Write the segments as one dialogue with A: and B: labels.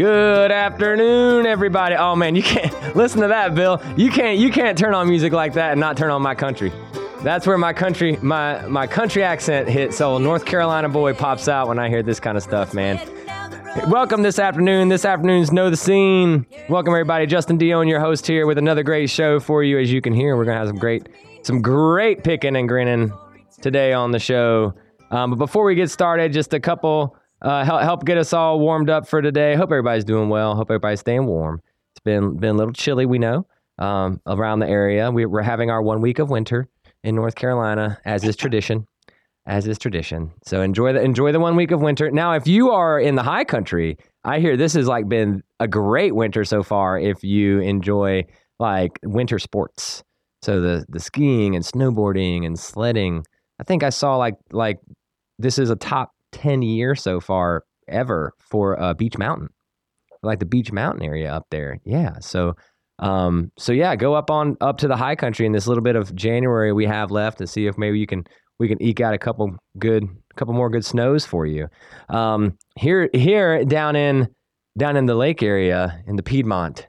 A: Good afternoon, everybody. Oh man, you can't listen to that, Bill. You can't you can't turn on music like that and not turn on my country. That's where my country my my country accent hits. So North Carolina boy pops out when I hear this kind of stuff, man. Welcome this afternoon. This afternoon's Know the Scene. Welcome everybody. Justin Dionne, your host here with another great show for you. As you can hear, we're gonna have some great some great picking and grinning today on the show. Um, but before we get started, just a couple uh, help, help get us all warmed up for today. Hope everybody's doing well. Hope everybody's staying warm. It's been been a little chilly, we know, um, around the area. We, we're having our one week of winter in North Carolina, as is tradition. As is tradition. So enjoy the enjoy the one week of winter. Now, if you are in the high country, I hear this has like been a great winter so far. If you enjoy like winter sports, so the the skiing and snowboarding and sledding. I think I saw like like this is a top 10 year so far ever for uh, Beech Mountain, like the Beech Mountain area up there. Yeah. So, um, so yeah, go up on up to the high country in this little bit of January we have left and see if maybe you can we can eke out a couple good couple more good snows for you. Um, here here down in down in the lake area in the Piedmont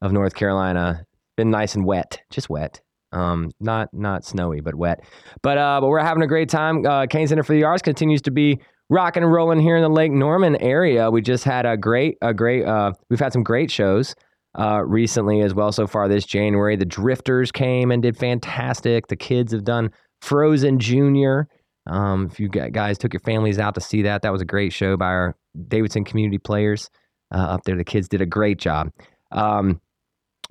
A: of North Carolina, been nice and wet, just wet. Um, not not snowy, but wet. But uh, but we're having a great time. Uh, Cain Center for the Arts continues to be rocking and rolling here in the Lake Norman area. We just had a great a great. Uh, we've had some great shows uh, recently as well so far this January. The Drifters came and did fantastic. The kids have done Frozen Junior. Um, if you guys took your families out to see that, that was a great show by our Davidson community players uh, up there. The kids did a great job. Um,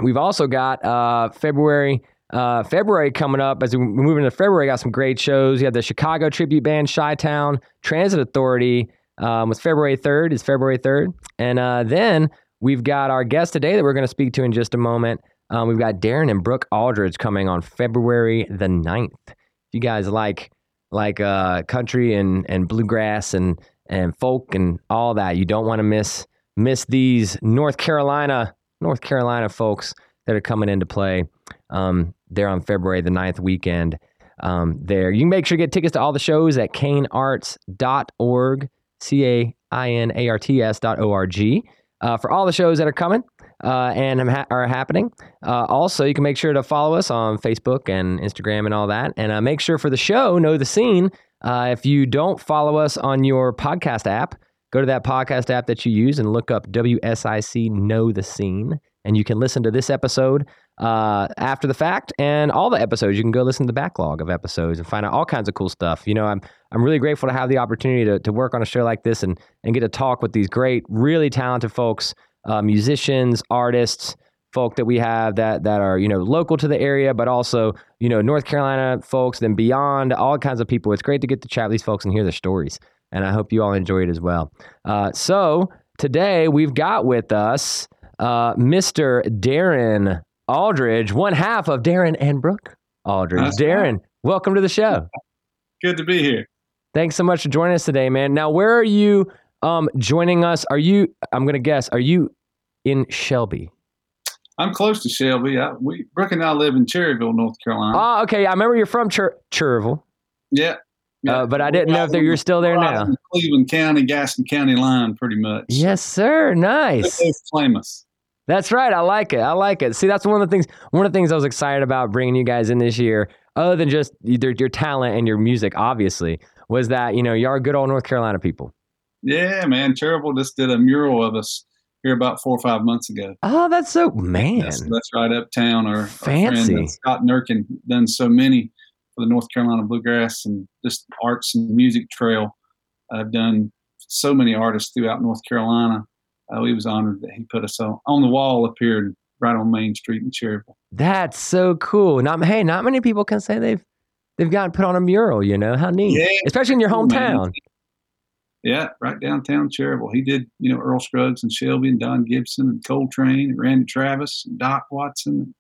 A: we've also got uh, February uh, February coming up as we move into February, got some great shows. You have the Chicago tribute band, Chi Town Transit Authority. Um, was February 3rd, is February 3rd. And uh, then we've got our guest today that we're going to speak to in just a moment. Um, we've got Darin and Brooke Aldridge coming on February the 9th. If you guys like like uh, country and, and bluegrass and, and folk and all that, you don't want to miss miss these North Carolina North Carolina folks that are coming into play. Um, there on February the 9th weekend. Um, there. You can make sure to get tickets to all the shows at cainarts.org, C A I N A R T S dot O R G, uh, for all the shows that are coming uh, and are happening. Uh, also, you can make sure to follow us on Facebook and Instagram and all that. And uh, make sure for the show, Know the Scene. Uh, if you don't follow us on your podcast app, go to that podcast app that you use and look up WSIC Know the Scene. And you can listen to this episode uh, after the fact and all the episodes. You can go listen to the backlog of episodes and find out all kinds of cool stuff. You know, I'm I'm really grateful to have the opportunity to, to work on a show like this and and get to talk with these great, really talented folks, uh, musicians, artists, folk that we have that that are you know local to the area, but also you know North Carolina folks, then beyond, all kinds of people. It's great to get to chat with these folks and hear their stories. And I hope you all enjoy it as well. Uh, so today we've got with us uh, Mr. Darin Aldridge, one half of Darin and Brooke Aldridge. Darin, welcome to the show.
B: Good to be here.
A: Thanks so much for joining us today, man. Now, where are you um, joining us? Are you, I'm going to guess, are you in Shelby?
B: I'm close to Shelby. I, we, Brooke and I live in Cherryville, North Carolina.
A: Oh, okay. I remember you're from Cher- Cherryville.
B: Yeah.
A: yeah. Uh, but I didn't know if you're still there now.
B: Cleveland County, Gaston County line, pretty much.
A: Yes, sir. Nice.
B: famous.
A: That's right. I like it. I like it. See, that's one of the things. One of the things I was excited about bringing you guys in this year, other than just your, your talent and your music, obviously, was that you know you are good old North Carolina people.
B: Yeah, man. Terrible just did a mural of us here about four or five months ago.
A: Oh, that's so man.
B: That's, that's right uptown. Our,
A: fancy
B: our Scott Nurkin done so many for the North Carolina bluegrass and just arts and music trail. I've done so many artists throughout North Carolina uh, he was honored that he put us on, on the wall up here right on Main Street in Cherryville.
A: That's so cool. Not hey, not many people can say they've they've gotten put on a mural. You know how neat, yeah, especially in your hometown. Man.
B: Yeah, right downtown Cherryville. He did, you know, Earl Scruggs and Shelby and Don Gibson and Coltrane and Randy Travis and Doc Watson.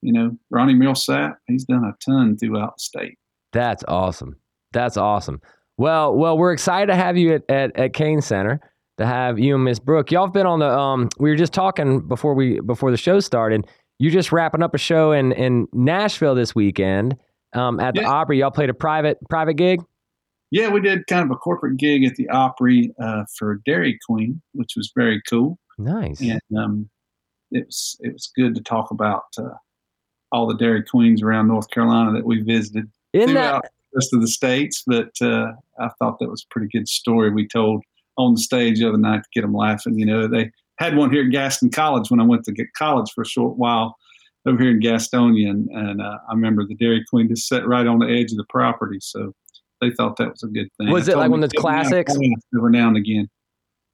B: You know, Ronnie Milsap. He's done a ton throughout the state.
A: That's awesome. That's awesome. Well, well, we're excited to have you at, at, at Cain Center to have you and Miss Brooke. Y'all have been on the um we were just talking before we before the show started. You just wrapping up a show in in Nashville this weekend um at the yeah. Opry. Y'all played a private private gig?
B: Yeah, we did kind of a corporate gig at the Opry uh, for Dairy Queen, which was very cool.
A: Nice.
B: And um, it was it was good to talk about uh, all the Dairy Queens around North Carolina that we visited
A: In
B: throughout
A: that,
B: the rest of the states. But uh, I thought that was a pretty good story we told on the stage the other night to get them laughing. You know, they had one here at Gaston College when I went to get college for a short while over here in Gastonia, and, and uh, I remember the Dairy Queen just sat right on the edge of the property, so they thought that was a good thing.
A: Was
B: I
A: it like one of those
B: put me on
A: classics?
B: Every now and again,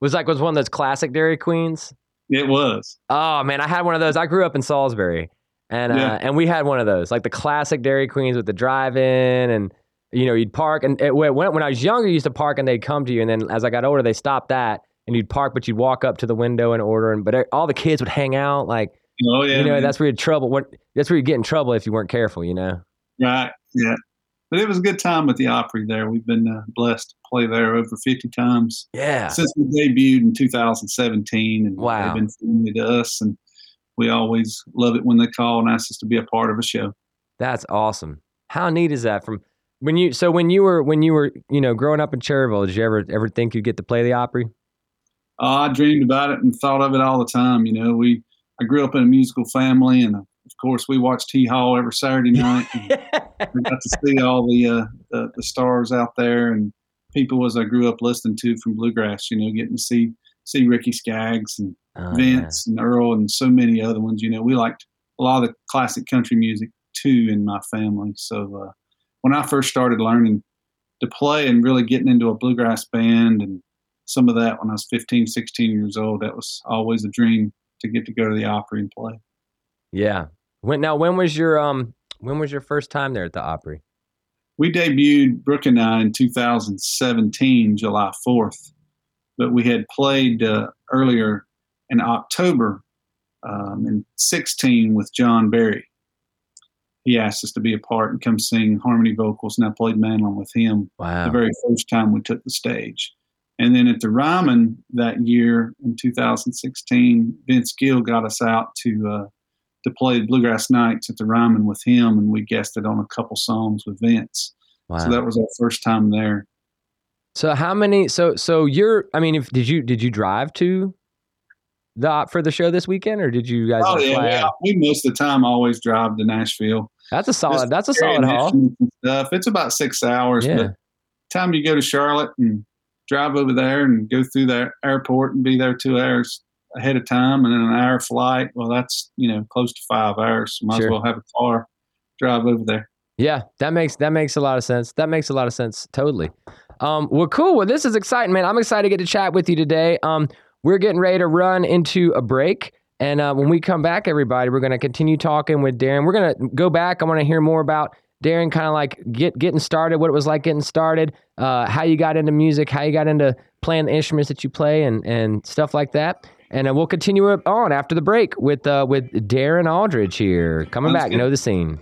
A: was like was one of those classic Dairy Queens.
B: it was.
A: Oh man, I had one of those. I grew up in Salisbury, and uh, and we had one of those, like the classic Dairy Queens with the drive-in, and you know you'd park. And it, when when I was younger, you used to park, and they'd come to you. And then as I got older, they stopped that, and you'd park, but you'd walk up to the window and order. And but all the kids would hang out, like
B: Oh yeah,
A: you know
B: man.
A: that's where you trouble. What that's where you get in trouble if you weren't careful. You know.
B: Right. Yeah. But it was a good time at the Opry there. We've been uh, blessed to play there over 50 times
A: Yeah.
B: since we debuted in 2017. And
A: Wow.
B: they've been friendly to us. And we always love it when they call and ask us to be a part of a show.
A: That's awesome. How neat is that? From when you so when you were when you were you know growing up in Cherryville, did you ever ever think you'd get to play the Opry?
B: Oh, I dreamed about it and thought of it all the time. You know, we I grew up in a musical family, and uh, of course, we watched Hee Haw every Saturday night. And I got to see all the, uh, the the stars out there and people as I grew up listening to from bluegrass. You know, getting to see see Ricky Skaggs and
A: Oh.
B: Vince and Earl and so many other ones. You know, we liked a lot of the classic country music too in my family. So uh, when I first started learning to play and really getting into a bluegrass band and some of that when I was 15, 16 years old, that was always a dream to get to go to the Opry and play.
A: Yeah. When now when was your um when was your first time there at the Opry?
B: We debuted Brooke and I in 2017, July 4th, but we had played uh, earlier in October um, in 16 with John Barry. He asked us to be a part and come sing harmony vocals, and I played mandolin with him
A: Wow.
B: the very first time we took the stage. And then at the Ryman that year in 2016, Vince Gill got us out to uh, to play Bluegrass Nights at the Ryman with him, and we guested on a couple songs with Vince.
A: wow.
B: So that was our first time there.
A: So how many? So so you're. I mean, if did you did you drive to the for the show this weekend, or did you guys?
B: Oh yeah, we, we most of the time always drive to Nashville.
A: That's a solid. That's a solid haul.
B: Stuff. It's about six hours.
A: Yeah.
B: But time you go to Charlotte and drive over there and go through the airport and be there two hours ahead of time, and then an hour flight. Well, that's you know close to five hours. So might
A: Sure.
B: as well have a car, drive over there.
A: Yeah, that makes that makes a lot of sense. That makes a lot of sense. Totally. Um, well, cool. Well, this is exciting, man. I'm excited to get to chat with you today. Um, we're getting ready to run into a break, and uh, when we come back, everybody, we're going to continue talking with Darin. We're going to go back. I want to hear more about Darin, kind of like get getting started, what it was like getting started, uh, how you got into music, how you got into playing the instruments that you play, and and stuff like that. And uh, we'll continue on after the break with uh, with Darin Aldridge here, coming back. Know the scene.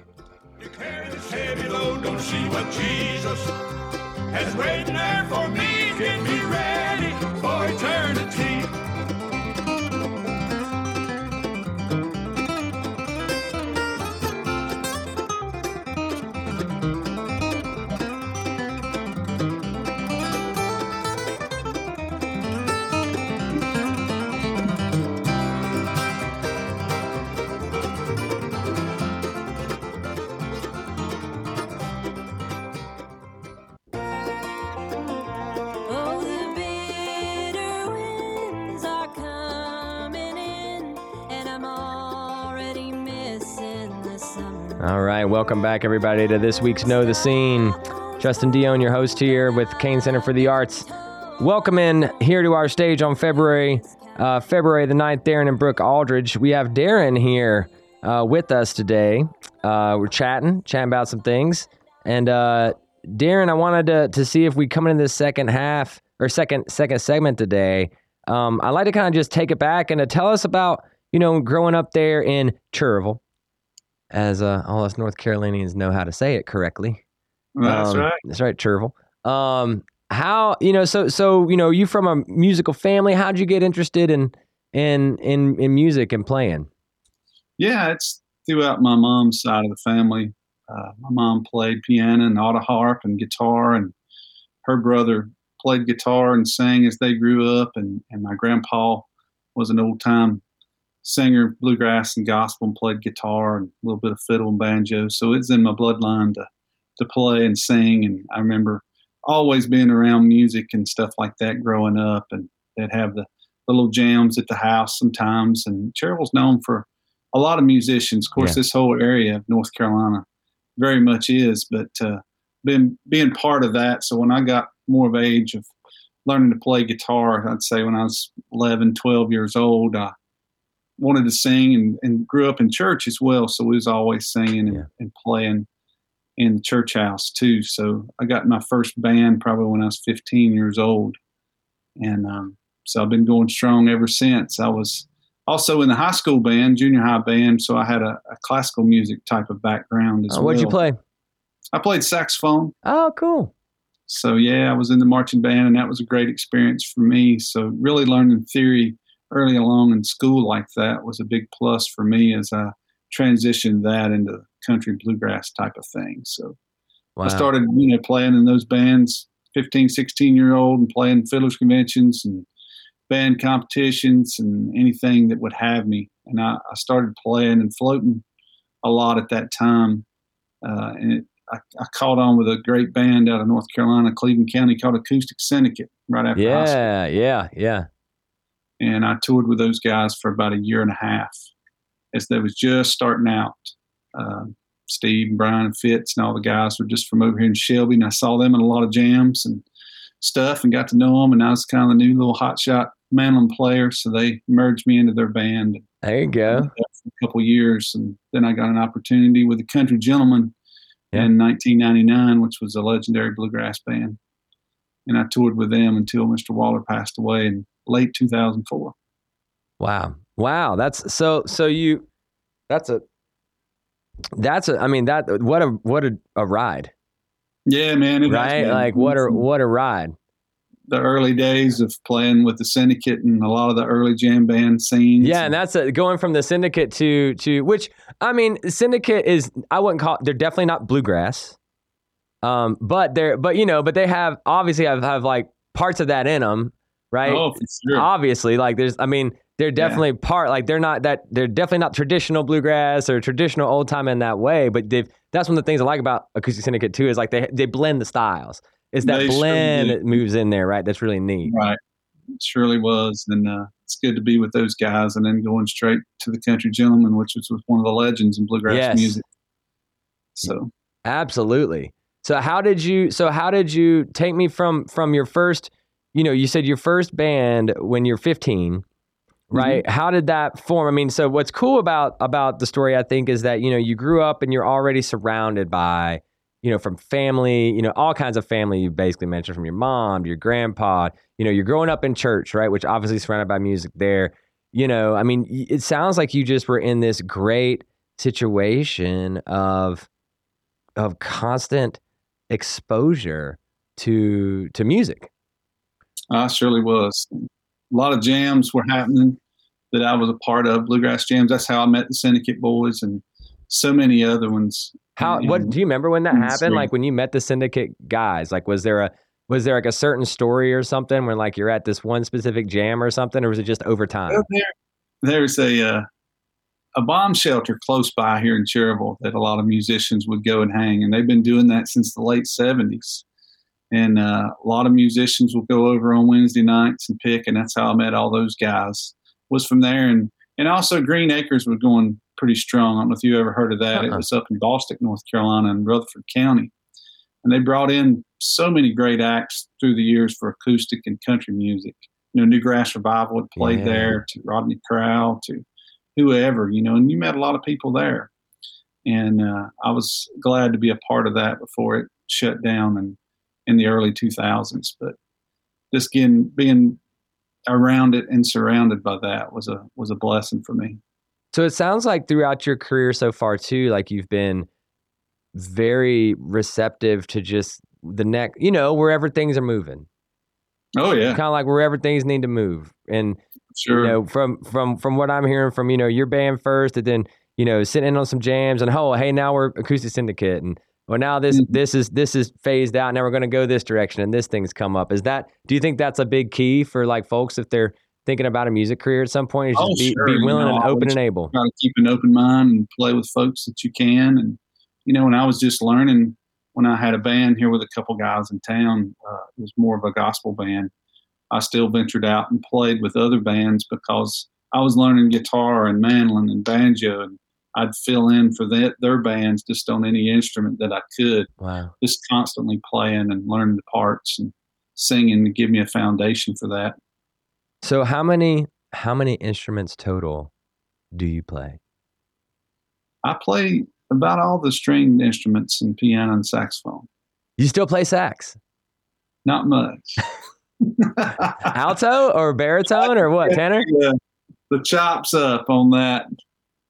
A: All right, welcome back, everybody, to this week's Know the Scene. Justin Dionne, your host here with Cain Center for the Arts. Welcome in here to our stage on February uh, February the 9th, Darin and Brooke Aldridge. We have Darin here uh, with us today. Uh, we're chatting, chatting about some things. And uh, Darin, I wanted to, to see if we come into this second half or second second segment today. Um, I'd like to kind of just take it back and to tell us about, you know, growing up there in Cherville, as uh, all us North Carolinians know how to say it correctly.
B: That's
A: Um,
B: right.
A: That's right, Cherville. Um, how you know? So so you know, you from a musical family. How'd you get interested in in in in music and playing?
B: Yeah, it's throughout my mom's side of the family. Uh, my mom played piano and auto harp and guitar, and her brother played guitar and sang as they grew up, and and my grandpa was an old time singer, bluegrass and gospel, and played guitar and a little bit of fiddle and banjo. So it's in my bloodline to to play and sing. And I remember always being around music and stuff like that growing up, and they'd have the, the little jams at the house sometimes. And Cherville's known for a lot of musicians. Of course,
A: Yeah.
B: this whole area of North Carolina very much is, but uh, been being part of that. So when I got more of age of learning to play guitar, I'd say when I was 11, 12 years old, I wanted to sing and, and grew up in church as well. So we was always singing and,
A: Yeah.
B: and playing in the church house too. So I got my first band probably when I was 15 years old. And um, so I've been going strong ever since. I was also in the high school band, junior high band. So I had a, a classical music type of background as
A: Oh,
B: well.
A: what'd you play?
B: I played saxophone.
A: Oh, cool.
B: So yeah, I was in the marching band, and that was a great experience for me. So really learning theory early along in school like that was a big plus for me as I transitioned that into country bluegrass type of thing. So
A: Wow.
B: I started, you know, playing in those bands, 15, 16 year old, and playing fiddlers conventions and band competitions and anything that would have me. And I, I started playing and floating a lot at that time. Uh, and it, I, I caught on with a great band out of North Carolina, Cleveland County, called Acoustic Syndicate right after.
A: Yeah, yeah, yeah.
B: And I toured with those guys for about a year and a half as they was just starting out. Um, Steve and Brian and Fitz and all the guys were just from over here in Shelby, and I saw them in a lot of jams and stuff, and got to know them. And I was kind of the new little hotshot mandolin player, so they merged me into their band
A: There you go.
B: for a couple years, and then I got an opportunity with the Country Gentlemen
A: Yeah.
B: in 1999, which was a legendary bluegrass band, and I toured with them until Mr. Waller passed away in late 2004.
A: Wow. Wow. That's so so you that's a that's a I mean that what a what a, a ride.
B: Yeah, man, it
A: Right? Like what a what a ride.
B: the early days of playing with the syndicate and a lot of the early jam band scenes.
A: Yeah, and that's a, going from the syndicate to to which I mean, syndicate is I wouldn't call they're definitely not bluegrass. Um, but they're but you know, but they have obviously have have like parts of that in them, right?
B: oh, for sure.
A: Obviously, like there's I mean, they're definitely part like they're not that they're definitely not traditional bluegrass or traditional old time in that way, but they've that's one of the things I like about Acoustic Syndicate too is like they they blend the styles. It's that
B: They
A: blend
B: do.
A: that moves in there, right? That's really neat.
B: Right. It surely was. And uh, it's good to be with those guys and then going straight to the Country Gentleman, which was one of the legends in bluegrass
A: Yes.
B: music. So,
A: Absolutely. So how did you so how did you take me from from your first, you know, you said your first band when you're 15, mm-hmm. right? How did that form? I mean, so what's cool about about the story I think is that, you know, you grew up and you're already surrounded by, you know, from family, you know, all kinds of family you basically mentioned from your mom your grandpa, you know, you're growing up in church, right? Which obviously surrounded by music there. You know, I mean, it sounds like you just were in this great situation of of constant exposure to to music.
B: I surely was. A lot of jams were happening that I was a part of, bluegrass jams. That's how I met the Syndicate Boys and so many other ones.
A: How
B: And-
A: what do you remember when that happened?
B: swing.
A: Like when you met the syndicate guys, like was there a was there like a certain story or something when like you're at this one specific jam or something, or was it just over time?
B: There, there's a uh, a bomb shelter close by here in Cherville that a lot of musicians would go and hang, and they've been doing that since the late '70s. And uh, a lot of musicians will go over on Wednesday nights and pick, and that's how I met all those guys. Was from there, and and also Green Acres was going pretty strong. I don't know if you ever heard of that. It
A: Uh-uh.
B: was up in Bostic, North Carolina, in Rutherford County, and they brought in so many great acts through the years for acoustic and country music you know, Newgrass Revival had played
A: Yeah.
B: there, to Rodney Crowell, to whoever, you know, and you met a lot of people there. And uh, I was glad to be a part of that before it shut down in, in the early 2000s. But just getting, being around it and surrounded by that was a was a blessing for me.
A: So it sounds like throughout your career so far too, like you've been very receptive to just the next, you know, wherever things are moving.
B: Oh yeah,
A: Kind of like wherever things need to move. And
B: sure.
A: you know, from from from what I'm hearing from you know your band first, and then you know sitting in on some jams, and oh hey now we're acoustic syndicate, and well now this
B: Mhm.
A: this is this is phased out now we're going to go this direction and this thing's come up is that do you think that's a big key for like folks if they're thinking about a music career at some point is just
B: Oh,
A: be,
B: sure,
A: be
B: you
A: willing
B: know,
A: and open and able
B: try to keep an open mind and play with folks that you can. And you know, when I was just learning, when I had a band here with a couple guys in town, uh, it was more of a gospel band. I still ventured out and played with other bands because I was learning guitar and mandolin and banjo, and I'd fill in for that, their bands just on any instrument that I could,
A: wow
B: just constantly playing and learning the parts and singing to give me a foundation for that.
A: so how many how many instruments total do you play
B: I play about all the stringed instruments and piano and saxophone.
A: you still play sax
B: Not much.
A: alto or baritone or what tenor
B: the chops up on that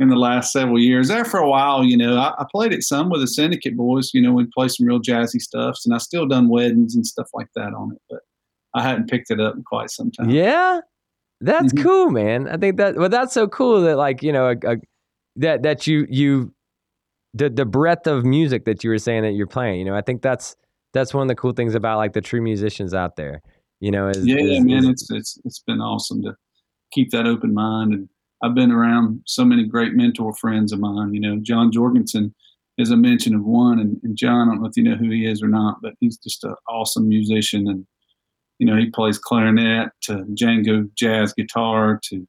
B: in the last several years. There for a while, you know, I, I played it some with the Syndicate Boys. You know, we play some real jazzy stuffs, and I still done weddings and stuff like that on it. But I hadn't picked it up in quite some time.
A: Yeah, that's
B: Mhm.
A: cool, man. I think that well, that's so cool that like you know a, a, that that you you the the breadth of music that you were saying that you're playing. You know, I think that's that's one of the cool things about like the true musicians out there. You know, is
B: yeah,
A: is-
B: man,
A: is-
B: it's it's it's been awesome to keep that open mind, and I've been around so many great mentor friends of mine. You know, John Jorgensen is a mention of one, and, and John, I don't know if you know who he is or not, but he's just an awesome musician, and you know, he plays clarinet to Django jazz guitar to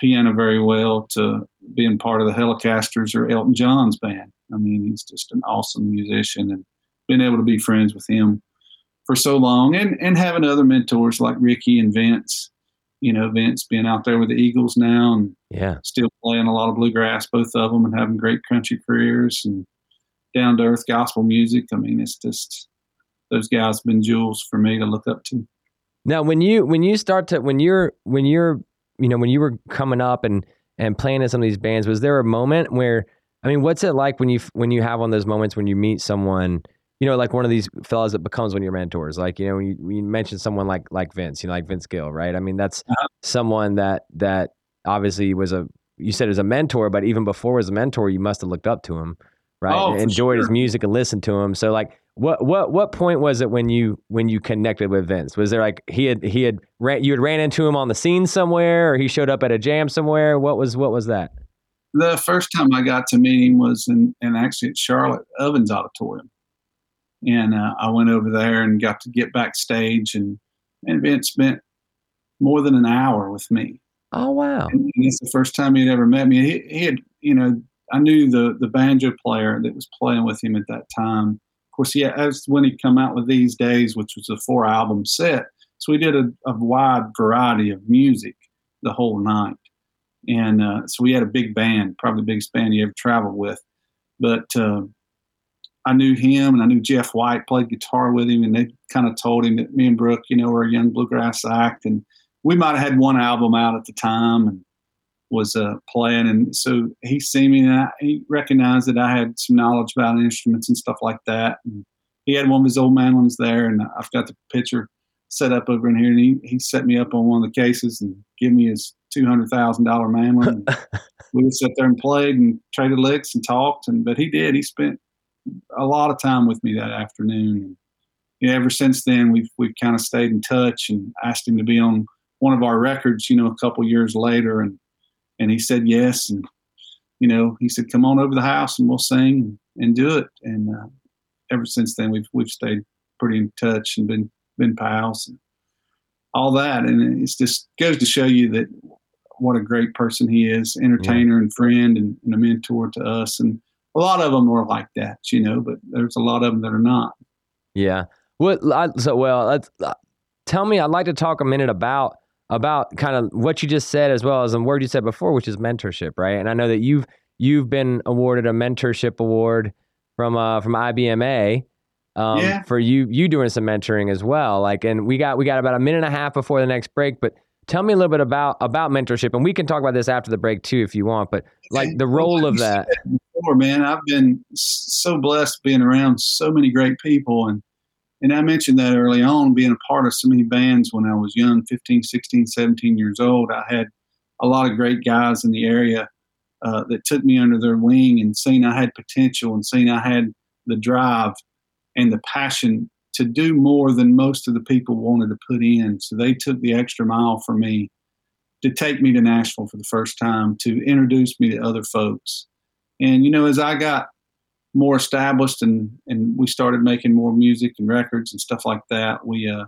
B: piano very well to being part of the Hellecasters or Elton John's band. I mean, he's just an awesome musician, and been able to be friends with him for so long and, and having other mentors like Ricky and Vince. You know, Vince being out there with the Eagles now and
A: yeah,
B: still playing a lot of bluegrass, both of them, and having great country careers and down to earth gospel music. I mean, it's just those guys have been jewels for me to look up to.
A: Now, when you when you start to when you're when you're you know when you were coming up and and playing in some of these bands, was there a moment where I mean, what's it like when you when you have one of those moments when you meet someone, you know, like one of these fellas that becomes one of your mentors, like you know, when you, when you mention someone like like Vince, you know, like Vince Gill, right? I mean, that's
B: Uh-huh.
A: someone that that obviously was a you said as a mentor, but even before was a mentor, you must have looked up to him, right?
B: Oh,
A: enjoyed his music and listened to him. So like what what what point was it when you when you connected with Vince? Was there like he had he had ran, you had ran into him on the scene somewhere, or he showed up at a jam somewhere? What was what was that?
B: The first time I got to meet him was in, in actually at Charlotte Ovens Auditorium. And uh, I went over there and got to get backstage, and, and Vince spent more than an hour with me.
A: Oh wow!
B: and it's the first time he'd ever met me. He, he had, you know, I knew the the banjo player that was playing with him at that time. Of course, yeah, that's when he come out with these days, which was a four album set. So we did a, a wide variety of music the whole night, and uh, so we had a big band, probably the biggest band he ever traveled with. But uh, I knew him, and I knew Jeff White played guitar with him, and they kind of told him that me and Brooke, you know, were a young bluegrass act, and we might have had one album out at the time, and was uh, playing, and so he seen me, and I, he recognized that I had some knowledge about instruments and stuff like that. And he had one of his old mandolins there, and I've got the picture set up over in here, and he, he set me up on one of the cases and gave me his two hundred thousand dollar mandolin. we would sit there and played and traded licks and talked, and but he did. He spent a lot of time with me that afternoon. And, you know, ever since then, we've we've kind of stayed in touch and asked him to be on one of our records. You know, a couple years later, and and he said yes. And you know, he said, "Come on over the house and we'll sing and, and do it." And uh, ever since then, we've we've stayed pretty in touch and been been pals and all that. And it's just goes to show you that what a great person he is, entertainer and friend and, and a mentor to us. And a lot of them are like that, you know, but there's a lot of them that are not.
A: Yeah. What? I, so well, uh, tell me. I'd like to talk a minute about about kind of what you just said, as well as the word you said before, which is mentorship, right? And I know that you've you've been awarded a mentorship award from uh from IBMA. Um,
B: Yeah.
A: For you, you doing some mentoring as well. Like, and we got we got about a minute and a half before the next break, but tell me a little bit about about mentorship, and we can talk about this after the break too, if you want. But like the role of that.
B: said Before, man, I've been so blessed being around so many great people. And, and I mentioned that early on, being a part of so many bands when I was young, 15, 16, 17 years old. I had a lot of great guys in the area uh, that took me under their wing and seen I had potential and seen I had the drive and the passion to do more than most of the people wanted to put in. So they took the extra mile for me to take me to Nashville for the first time, to introduce me to other folks. And, you know, as I got more established and, and we started making more music and records and stuff like that, we, uh,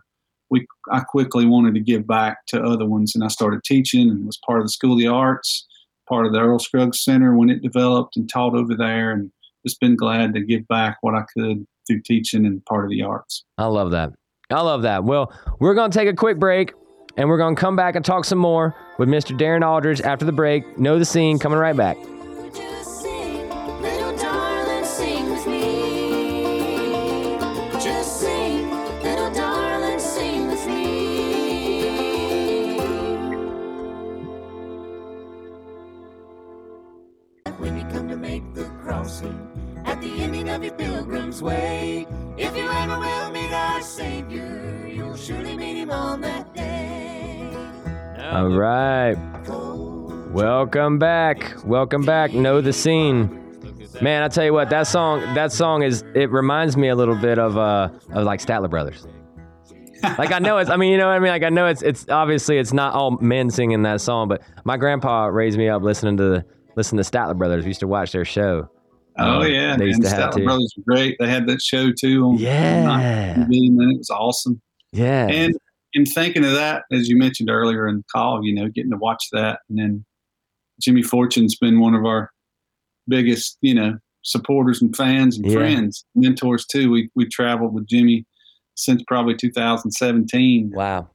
B: we, I quickly wanted to give back to other ones. And I started teaching and was part of the School of the Arts, part of the Earl Scruggs Center when it developed and taught over there. And just been glad to give back what I could through teaching and part of the arts.
A: I love that. I love that. Well, we're going to take a quick break and we're going to come back and talk some more with Mr. Darin Aldridge after the break. Know the scene, coming right back. All right. Welcome back. Welcome back. Know the scene. Man, I tell you what, that song that song is it reminds me a little bit of uh of like Statler Brothers. like I know it's I mean, you know what I mean? Like I know it's it's obviously it's not all men singing that song, but my grandpa raised me up listening to listening to Statler Brothers. We used to watch their show.
B: Oh
A: Uh,
B: yeah,
A: they used to have
B: Statler. Brothers were great. They had that show too on
A: Yeah.
B: on TV, man. It was awesome.
A: Yeah.
B: And in thinking of that, as you mentioned earlier in the call, you know, getting to watch that, and then Jimmy Fortune's been one of our biggest, you know, supporters and fans and
A: Yeah.
B: friends, mentors too. We we traveled with Jimmy since probably 2017.
A: wow.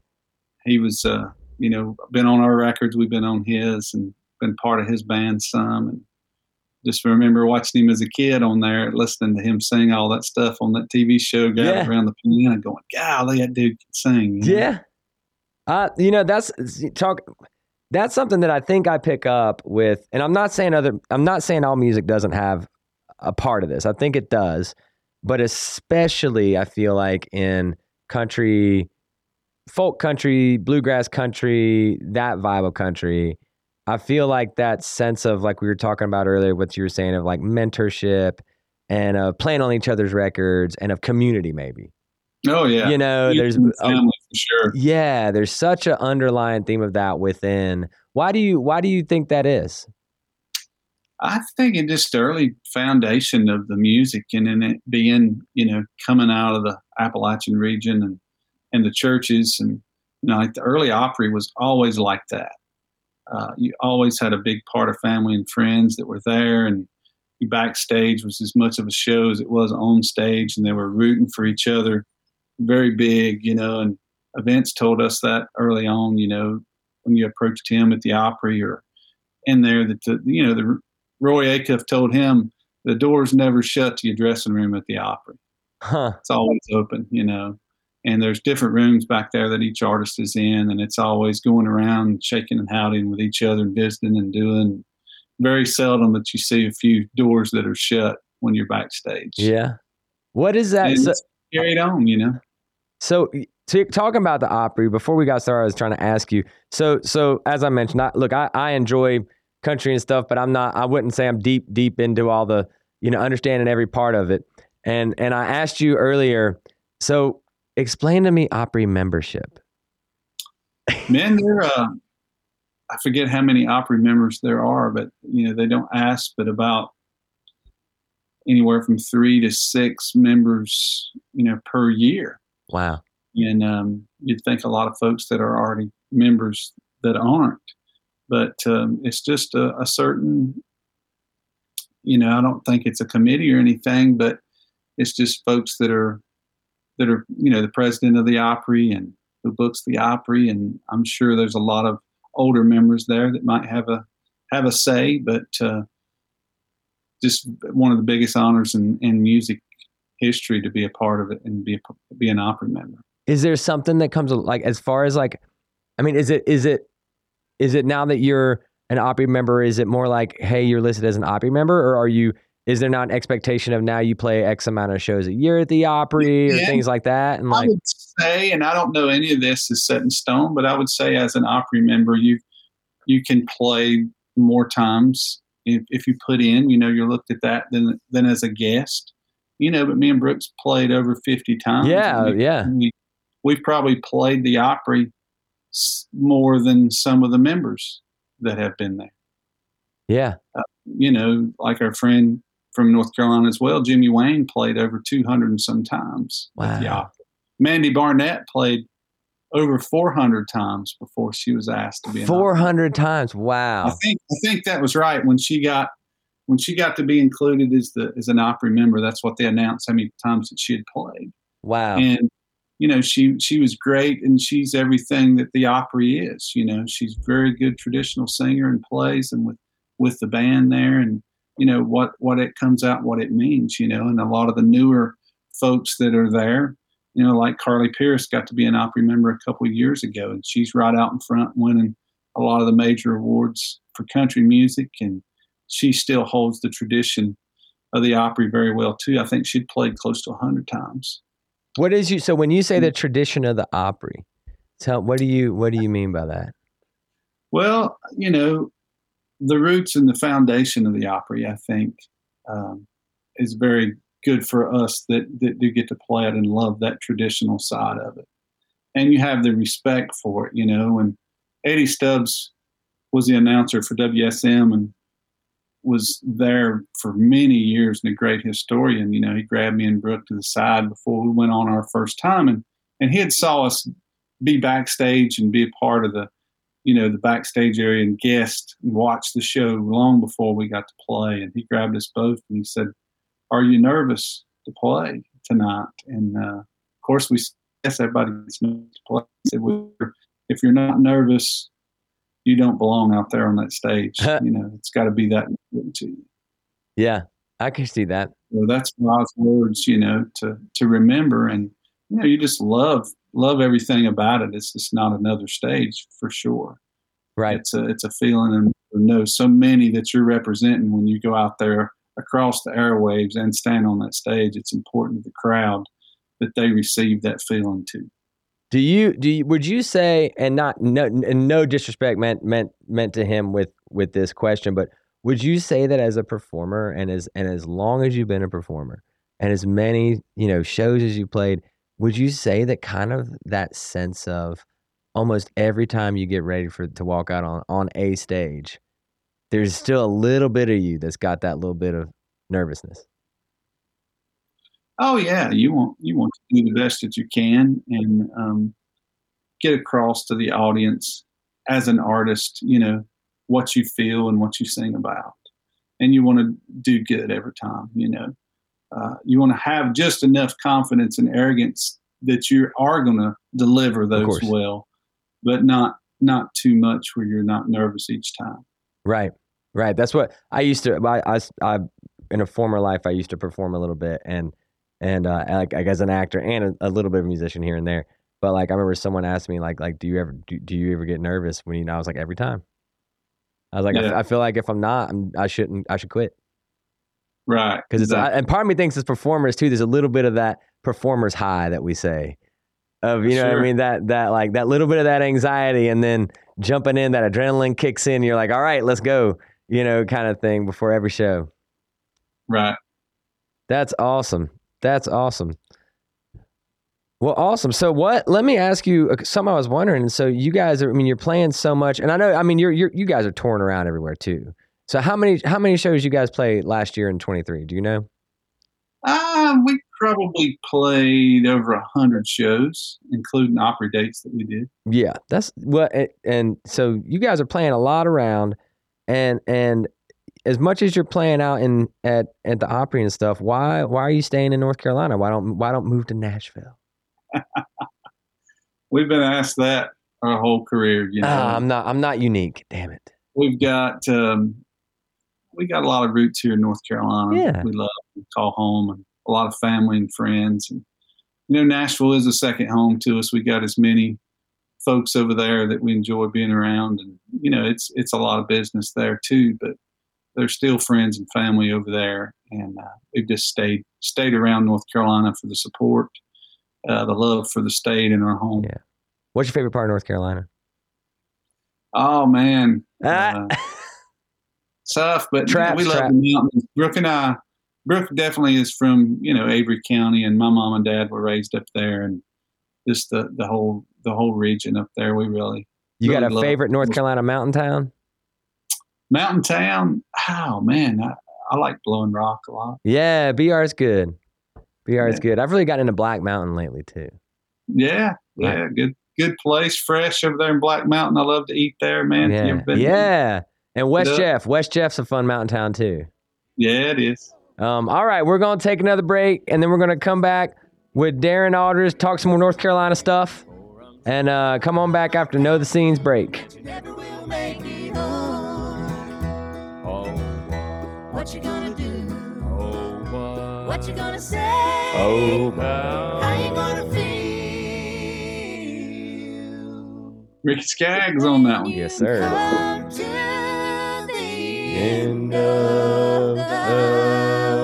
B: He was, uh, you know, been on our records. We've been on his, and been part of his band some, and just remember watching him as a kid on there, listening to him sing all that stuff on that TV show, gathered
A: Yeah.
B: around the piano, going, "Golly, that dude can sing." you know?
A: Yeah. Uh, you know, that's talk. That's something that I think I pick up with, and I'm not saying other. I'm not saying all music doesn't have a part of this. I think it does, but especially I feel like in country, folk country, bluegrass country, that vibe of country. I feel like that sense of like we were talking about earlier, what you were saying of like mentorship and of playing on each other's records and of community, maybe.
B: Oh yeah.
A: You know,
B: Youth
A: there's
B: family for sure.
A: yeah, there's such an underlying theme of that within. Why do you why do you think that is?
B: I think it just the early foundation of the music and in it being, you know, coming out of the Appalachian region and and the churches and you know, like the early Opry was always like that. Uh, you always had a big part of family and friends that were there, and backstage was as much of a show as it was on stage, and they were rooting for each other. Very big, you know, and Vince told us that early on. You know, when you approached him at the Opry or in there, that the, you know the Roy Acuff told him the doors never shut to your dressing room at the Opry.
A: Huh.
B: It's always open, you know. And there's different rooms back there that each artist is in, and it's always going around shaking and howdying with each other and visiting and doing. Very seldom that you see a few doors that are shut when you're backstage.
A: Yeah. What is that? So,
B: carried on, you know.
A: so t- talking about the Opry, before we got started, I was trying to ask you. So so as I mentioned, I, look, I, I enjoy country and stuff, but I'm not. I wouldn't say I'm deep deep into all the you know understanding every part of it. And and I asked you earlier. So explain to me Opry membership.
B: Men, they're uh, I forget how many Opry members there are, but you know they don't ask, but about anywhere from three to six members, you know, per year.
A: Wow.
B: And um, you'd think a lot of folks that are already members that aren't, but um, it's just a, a certain, you know, I don't think it's a committee or anything, but it's just folks that are that are, you know, the president of the Opry and who books the Opry, and I'm sure there's a lot of older members there that might have a have a say, but uh, just one of the biggest honors in, in music history to be a part of it and be a, be an Opry member.
A: is there something that comes like as far as like i mean is it is it is it now that you're an opry member is it more like hey you're listed as an opry member or are you is there not an expectation of now you play x amount of shows a year at the opry or things like that and
B: I
A: like
B: would say, and I don't know any of this is set in stone, but I would say as an Opry member, you you can play more times if, if you put in. You know, you're looked at that than than as a guest. you know, but me and Brooks played over 50 times.
A: Yeah,
B: We-
A: yeah.
B: We, we've probably played the Opry more than some of the members that have been there.
A: Yeah.
B: Uh, you know, like our friend from North Carolina as well, Jimmy Wayne played over 200 and some times
A: Wow.
B: Mandy Barnett played over 400 times before she was asked to be an Opry
A: 400 times.
B: I
A: Wow.
B: think I think that was right when she got when she got to be included as the as an Opry member. That's what they announced how many times that she had played,
A: Wow.
B: and you know she she was great, and she's everything that the Opry is. You know, she's very good traditional singer and plays, and with with the band there, and you know what what it comes out, what it means. You know, and a lot of the newer folks that are there. You know, like Carly Pearce got to be an Opry member a couple of years ago, and she's right out in front winning a lot of the major awards for country music, and she still holds the tradition of the Opry very well too. I think she'd played close to hundred times.
A: What is you? So when you
B: Mm.
A: say the tradition of the Opry, tell what do you what do you mean by that?
B: Well, you know, the roots and the foundation of the Opry, I think, um, is very good for us that, that do get to play it and love that traditional side of it. And you have the respect for it, you know. And Eddie Stubbs was the announcer for WSM and was there for many years and a great historian. You know, he grabbed me and Brooke to the side before we went on our first time, and and he had saw us be backstage and be a part of the you know, the backstage area and guest and watch the show long before we got to play. And he grabbed us both and he said, Are you nervous to play tonight? And uh, of course, we yes, everybody gets nervous to play. He said, well, If you're not nervous, you don't belong out there on that stage. you know, it's got to be that important to you.
A: Yeah, I can see that.
B: So that's God's words, you know, to to remember, and you know, you just love love everything about it. It's just not another stage for sure.
A: Right.
B: It's a it's a feeling, and know so many that you're representing when you go out there across the airwaves and stand on that stage. It's important to the crowd that they receive that feeling too.
A: Do you do you, would you say and not no and no disrespect meant meant meant to him with with this question, but would you say that as a performer and as and as long as you've been a performer and as many you know shows as you played, would you say that kind of that sense of almost every time you get ready for to walk out on on a stage, there's still a little bit of you that's got that little bit of nervousness.
B: Oh yeah, you want you want to do the best that you can and um, get across to the audience as an artist. You know what you feel and what you sing about, and you want to do good every time. You know, uh, you want to have just enough confidence and arrogance that you are going to deliver those well, but not not too much where you're not nervous each time.
A: Right, right. That's what I used to. I, I, I in a former life, I used to perform a little bit, and and uh, like, like as an actor and a, a little bit of musician here and there. But like I remember someone asked me like like do you ever do, do you ever get nervous when you? I was like every time. I was like I f-
B: Yeah.
A: I, feel like if I'm not, I'm, I shouldn't. I should quit
B: Right.
A: because it's
B: exactly.
A: and part of me thinks as performers too. There's a little bit of that performer's high that we say. Of you know what I mean that that like that little bit of that anxiety and then jumping in that adrenaline kicks in you're like all right let's go you know kind of thing before every show
B: right.
A: That's awesome. That's awesome. Well, awesome. So, what? Let me ask you something. I was wondering. So, you guys are. I mean, you're playing so much, and I know. I mean, you're, you're you guys are touring around everywhere too. So, how many how many shows you guys played last year in 23? Do you know?
B: Uh, we probably played over a hundred shows, including Opry dates that we did.
A: Yeah, that's what. And, and so, you guys are playing a lot around, and and as much as you're playing out in at at the Opry and stuff, why why are you staying in North Carolina? Why don't why don't move to Nashville?
B: We've been asked that our whole career. You know,
A: Ah, I'm not I'm not unique. Damn it.
B: we've got um, we got a lot of roots here in North Carolina.
A: Yeah.
B: we love to call home, and a lot of family and friends. And you know, Nashville is a second home to us. We got as many folks over there that we enjoy being around, and you know, it's it's a lot of business there too. But there's still friends and family over there, and uh, we've just stayed stayed around North Carolina for the support, uh, the love for the state and our home.
A: Yeah. What's your favorite part of North Carolina?
B: Oh man,
A: Ah.
B: Uh, tough, but
A: Traps,
B: we love
A: trap.
B: the mountains. Brooke and I, Brooke definitely is from you know Avery County, and my mom and dad were raised up there, and just the the whole the whole region up there. We really
A: You got a favorite North Carolina mountain town?
B: mountain town. Oh man, I, I like Blowing Rock a lot.
A: Yeah, BR is good. BR is good. I've really gotten into Black Mountain lately too.
B: Yeah, yeah, good good place, fresh over there in Black Mountain. I love to eat there, man.
A: Yeah, yeah. And West
B: Yeah.
A: Jeff, West Jeff's a fun mountain town too.
B: yeah, it is.
A: Um, all right, we're gonna take another break, and then we're gonna come back with Darin Aldridge, talk some more North Carolina stuff, and uh, come on back after Know the Scenes break.
C: Never will make it home. What you gonna do? Oh, what you gonna say? Oh, wow. How you gonna feel?
B: Ricky Skaggs on that one.
A: Yes, sir.
C: Come to the
A: End of the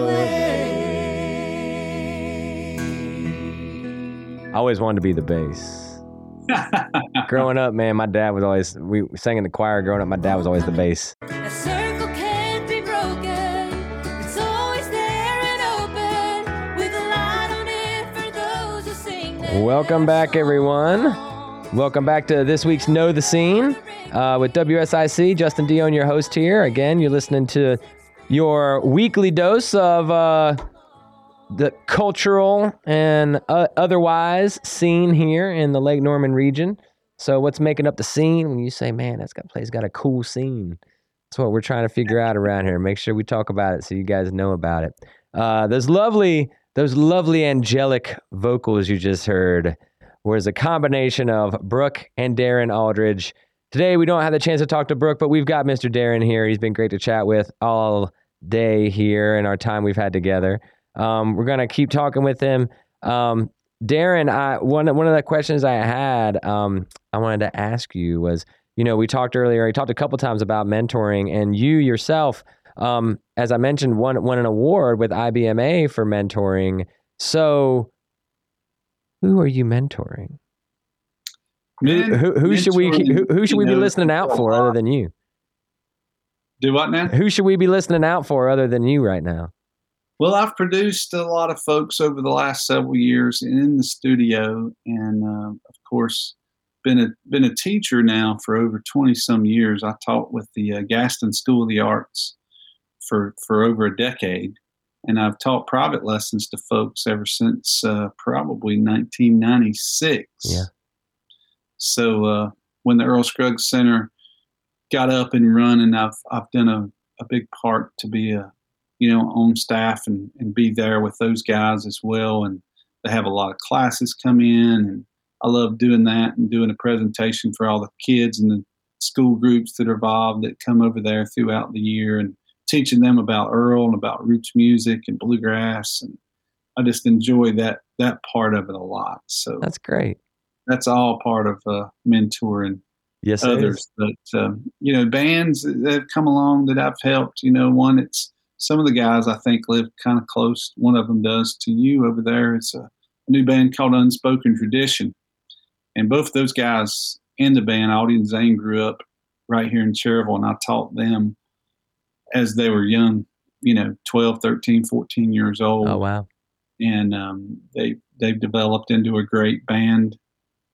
C: way.
A: I always wanted to be the bass. growing up, man, my dad was always we sang in the choir. Growing up, my dad was always the bass.
C: A circle can't be broken. It's always there and open with a light on it for those who sing. their
A: Welcome back, everyone. Welcome back to this week's Know the Scene uh, with WSIC. Justin Dionne, your host here. Again, you're listening to your weekly dose of uh, the cultural and uh, otherwise scene here in the Lake Norman region. So, what's making up the scene? When you say, "Man, that's got place got a cool scene," that's what we're trying to figure out around here. Make sure we talk about it so you guys know about it. Uh, those lovely, those lovely angelic vocals you just heard was a combination of Brooke and Darin Aldridge. Today we don't have the chance to talk to Brooke, but we've got Mr. Darin here. He's been great to chat with all day here in our time we've had together. Um, we're gonna keep talking with him. Um, Darin, I, one one of the questions I had, um, I wanted to ask you was, you know, we talked earlier. We talked a couple times about mentoring, and you yourself, um, as I mentioned, won won an award with IBMA for mentoring. So, who are you mentoring? Who,
B: Man,
A: who, who should we who, who should we be listening out for other than you?
B: Do what now?
A: Who should we be listening out for other than you right now?
B: Well, I've produced a lot of folks over the last several years in the studio, and uh, of course, been a been a teacher now for over twenty some years. I taught with the uh, Gaston School of the Arts for for over a decade, and I've taught private lessons to folks ever since uh, probably 1996.
A: Yeah.
B: So uh, when the Earl Scruggs Center got up and running, I've I've done a, a big part to be a you know on staff and, and be there with those guys as well. And they have a lot of classes come in, and I love doing that and doing a presentation for all the kids and the school groups that are involved that come over there throughout the year and teaching them about Earl and about roots music and bluegrass and I just enjoy that that part of it a lot. So
A: That's great.
B: That's all part of uh, mentoring
A: Yes,
B: others. But um, you know, bands that have come along that I've helped. You know, one it's some of the guys I think live kind of close. One of them does to you over there. It's a, new band called Unspoken Tradition, and both of those guys in the band, Audie and Zane, grew up right here in Cherryville, and I taught them as they were young. You know, 12, 13, 14 years old
A: Oh wow.
B: and um, they they've developed into a great band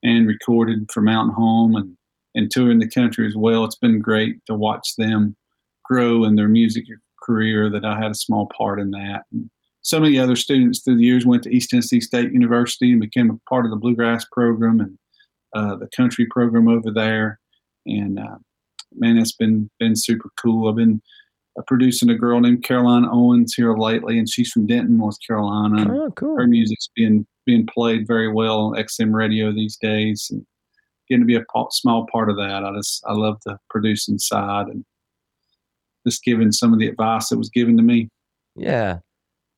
B: and recorded for Mountain Home and and touring the country as well. It's been great to watch them grow in their music career. That I had a small part in that. And so many other students through the years went to East Tennessee State University and became a part of the bluegrass program and uh, the country program over there. And uh, man, it's been been super cool. I've been uh, producing a girl named Caroline Owens here lately, and she's from Denton, North Carolina.
A: Oh, cool.
B: her music's being being played very well on XM radio these days, and getting to be a small part of that. I just I love the producing side and just giving some of the advice that was given to me.
A: Yeah.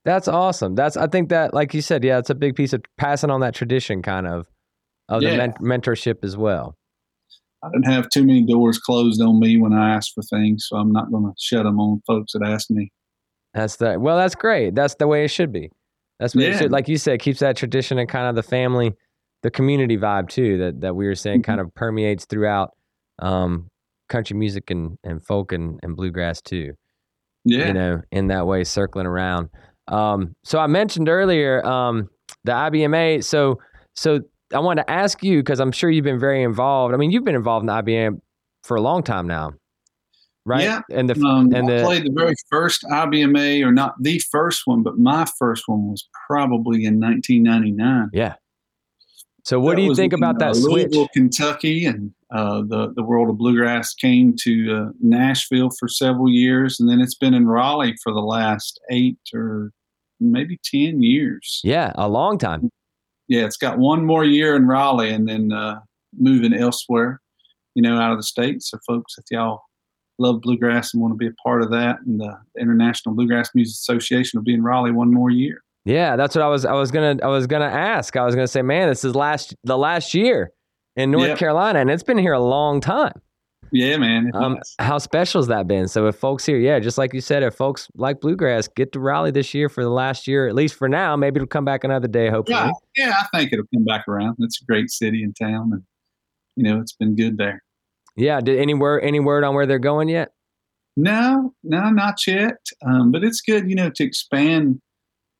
A: That's awesome. That's I think that like you said, yeah, it's a big piece of passing on that tradition kind of of the men- mentorship as well.
B: I didn't have too many doors closed on me when I asked for things, so I'm not going to shut them on folks that ask me.
A: That's the well, that's great. That's the way it should be. That's what
B: Yeah.
A: should, like you said, keeps that tradition and kind of the family, the community vibe too. That that we were saying kind of permeates throughout um, country music and, and folk and, and bluegrass too.
B: Yeah,
A: You know, in that way, circling around. Um, so I mentioned earlier um, the IBMA. So so I wanted to ask you because I'm sure you've been very involved. I mean, you've been involved in the IBM for a long time now, right?
B: Yeah.
A: And the
B: Um,
A: and
B: I
A: the
B: played the very first IBMA, or not the first one, but my first one was probably in 1999.
A: yeah. So what
B: That
A: do you
B: was
A: think
B: in,
A: about that
B: uh,
A: switch?
B: Louisville, Kentucky, and uh, the the world of bluegrass came to uh, Nashville for several years, and then it's been in Raleigh for the last eight or maybe ten years.
A: Yeah, a long time.
B: Yeah, it's got one more year in Raleigh, and then uh, moving elsewhere, you know, out of the state. So, folks, if y'all love bluegrass and want to be a part of that, and the International Bluegrass Music Association will be in Raleigh one more year.
A: Yeah, that's what I was. I was gonna. I was gonna ask. I was gonna say, man, this is last the last year in North
B: Yep.
A: Carolina, and it's been here a long time.
B: Yeah, man.
A: Um, how special has that been? So if folks here, yeah, just like you said, if folks like bluegrass, get to Raleigh this year for the last year, at least for now. Maybe it'll come back another day. Hopefully.
B: Yeah, yeah, I think it'll come back around. It's a great city and town, and you know it's been good there.
A: Yeah. Did any word any word on where they're going yet?
B: No, no, not yet. Um, but it's good, you know, to expand,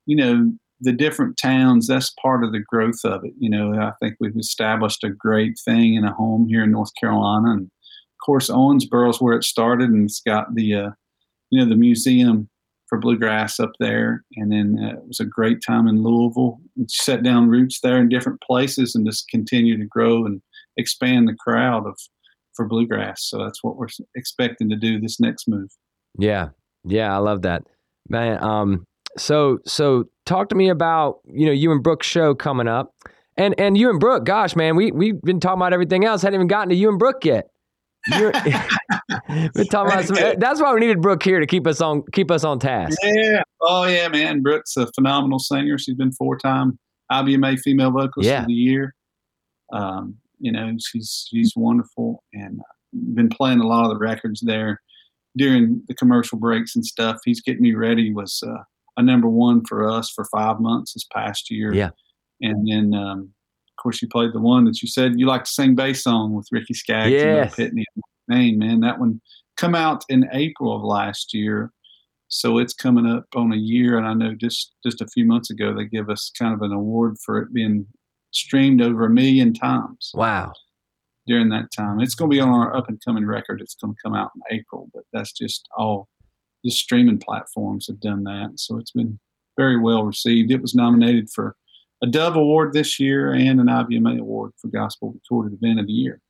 B: you know, the different towns. That's part of the growth of it. You know, I think we've established a great thing in a home here in North Carolina, and of course, Owensboro is where it started, and it's got the, uh, you know, the museum for bluegrass up there, and then uh, it was a great time in Louisville. We set down roots there in different places, and just continue to grow and expand the crowd of for bluegrass. So that's what we're expecting to do this next move.
A: Yeah. Yeah. I love that, man. Um. So so talk to me about you know you and Brooke's show coming up, and and you and Brooke. Gosh, man, we we've been talking about everything else. Hadn't even gotten to you and Brooke yet. You're, we're talking about some, that's why we needed Brooke here to keep us on keep us on task.
B: Yeah. Oh yeah, man. Brooke's a phenomenal singer. She's been four time IBMA Female Vocalist
A: Yeah.
B: of the Year. Um, you know, she's she's wonderful and uh, been playing a lot of the records there during the commercial breaks and stuff. He's getting me ready was uh, a number one for us for five months this past year.
A: Yeah.
B: And then um, of course you played the one that you said you like to sing bass song with Ricky Skaggs
A: Yes.
B: and Pitney. Name, man. That one come out in April of last year. So it's coming up on a year, and I know just just a few months ago they give us kind of an award for it being streamed over a million times
A: Wow.
B: during that time. It's going to be on our up and coming record. It's going to come out in April, but that's just all the streaming platforms have done that. So it's been very well received. It was nominated for a Dove Award this year and an IBMA Award for Gospel Recorded Event of the Year.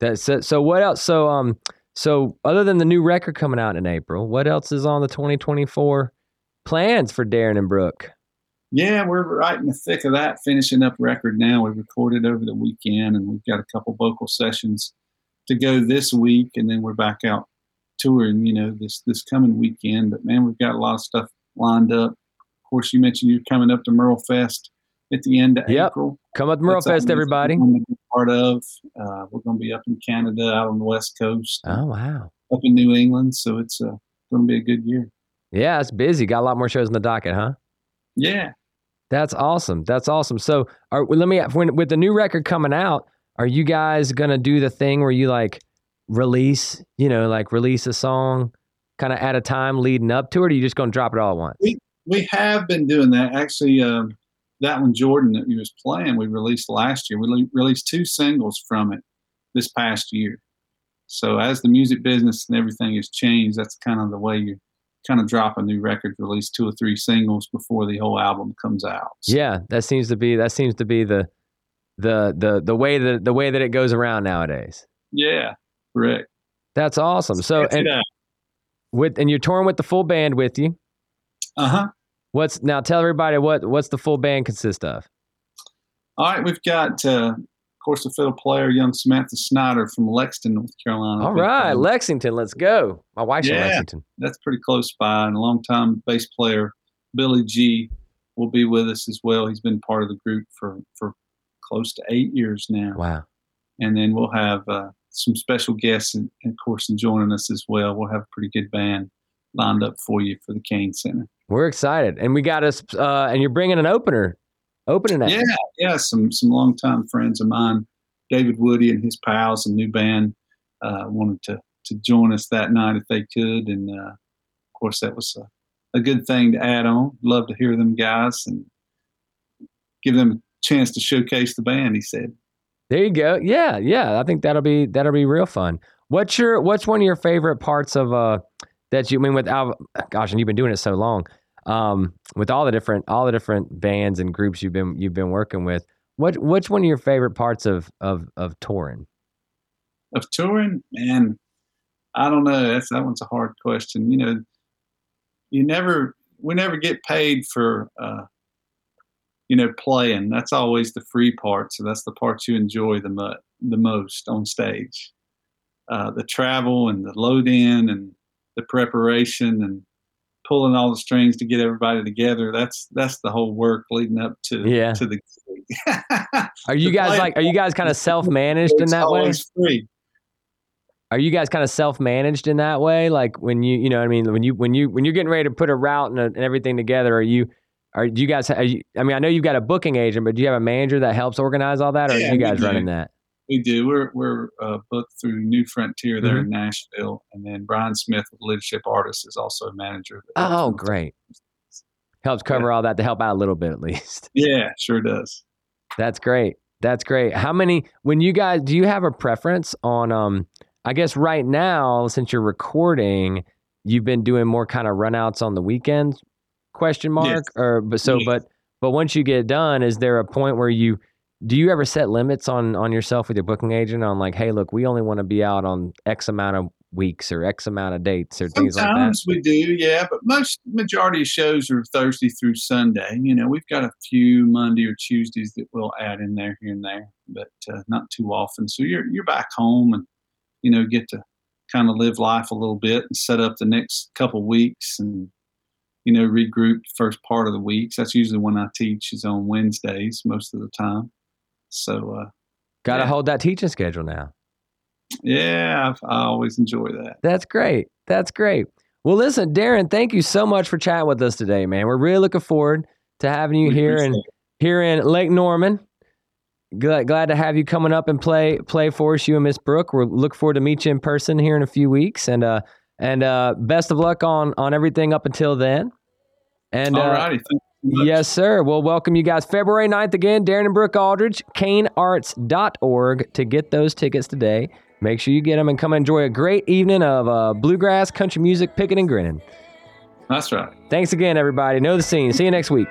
A: That's so, so. What else? So um. So other than the new record coming out in April, what else is on the 2024 plans for Darin and Brooke?
B: Yeah, we're right in the thick of that, finishing up record now. We recorded over the weekend, and we've got a couple vocal sessions to go this week, and then we're back out touring. You know, this this coming weekend. But man, we've got a lot of stuff lined up. Of course, you mentioned you're coming up to Merle Fest at the end of
A: Yep.
B: April.
A: Come up to Merle
B: That's
A: Fest, everybody.
B: we're gonna be Part of. Uh, we're going to be up in Canada, out on the West Coast,
A: Oh wow.
B: up in New England. So it's uh, going to be a good year.
A: Yeah, it's busy. Got a lot more shows in the docket, huh?
B: Yeah.
A: That's awesome. That's awesome. So, are, let me when with the new record coming out, are you guys gonna do the thing where you like release, you know, like release a song kind of at a time leading up to it, or are you just gonna drop it all at once?
B: we have been doing that. Actually, um, that one, Jordan, that you was playing, we released last year. We le- released two singles from it this past year. So as the music business and everything has changed, that's kind of the way you kind of drop a new record, release two or three singles before the whole album comes out. So,
A: Yeah, that seems to be that seems to be the the the the way that the way that it goes around nowadays.
B: yeah, correct.
A: That's awesome. So and with and you're touring with the full band with you.
B: uh huh.
A: What's now? Tell everybody what what's the full band consist of.
B: All right, we've got, uh, of course, the fiddle player, young Samantha Snyder from Lexington, North Carolina.
A: All right, Lexington, let's go. My wife's
B: Yeah.
A: Lexington.
B: that's pretty close by. And a longtime bass player, Billy G, will be with us as well. He's been part of the group for, for close to eight years now.
A: Wow.
B: And then we'll have uh, some special guests, and, and of course, in joining us as well. We'll have a pretty good band lined up for you for the Cain Center.
A: We're excited, and we got us. Uh, and you're bringing an opener, opening that.
B: Yeah, yeah. Some some longtime friends of mine, David Woody and his pals and new band, uh, wanted to to join us that night if they could, and uh, of course that was a a good thing to add on. Love to hear them guys and give them a chance to showcase the band. He said.
A: There you go. Yeah, yeah. I think that'll be that'll be real fun. What's your what's one of your favorite parts of uh that you I mean with Al, gosh, and you've been doing it so long. Um, with all the different all the different bands and groups you've been you've been working with. What what's one of your favorite parts of of of touring?
B: Of touring, man, I don't know. That's that one's a hard question. You know, you never we never get paid for uh, you know playing. That's always the free part. So that's the part you enjoy the mo- the most on stage. Uh, the travel and the load in and the preparation and pulling all the strings to get everybody together. That's that's the whole work leading up to
A: Yeah.
B: to the.
A: Are you guys like are you guys kind of self-managed in that way?
B: Free.
A: Are you guys kind of self-managed in that way? Like when you, you know, what I mean, when you, when you, when you're getting ready to put a route and, a, and everything together, are you, are do you guys? Are you, I mean, I know you've got a booking agent, but do you have a manager that helps organize all that, or
B: Yeah,
A: are you guys running that?
B: We do. We're we're uh, booked through New Frontier there
A: Mm-hmm.
B: in Nashville, and then Brian Smith with Leadership Artists is also a manager.
A: Oh, great. Helps cover all that to help out a little bit at least.
B: Yeah, sure does.
A: That's great. That's great. How many? When you guys, do you have a preference on? Um, I guess right now, since you're recording, you've been doing more kind of runouts on the weekends. Question mark
B: Yes.
A: or but so
B: Yes.
A: but but once you get done, is there a point where you do you ever set limits on on yourself with your booking agent on like, hey, look, we only want to be out on X amount of weeks or X amount of dates or things like that?
B: Sometimes we do, yeah, but most majority of shows are Thursday through Sunday. You know, we've got a few Monday or Tuesdays that we'll add in there here and there, but uh, not too often. So you're you're back home and you know get to kind of live life a little bit and set up the next couple weeks and you know regroup first part of the weeks. That's usually when I teach is on Wednesdays most of the time. So uh,
A: Got to
B: Yeah.
A: hold that teaching schedule now.
B: yeah, I've, I always enjoy that.
A: That's great. That's great. Well, listen, Darin, thank you so much for chatting with us today, man. We're really looking forward to having you
B: We
A: here and here in Lake Norman. Glad, glad to have you coming up and play play for us, you and Miss Brooke. We're look forward to meet you in person here in a few weeks, and uh and uh best of luck on on everything up until then. And
B: All
A: uh,
B: righty, thank you so much.
A: Yes, sir. We'll welcome you guys February 9th again. Darin and Brooke Aldridge, kanearts.org to get those tickets today. Make sure you get them and come enjoy a great evening of uh, bluegrass, country music, picking and grinning.
B: That's right.
A: Thanks again, everybody. Know the scene. See you next week.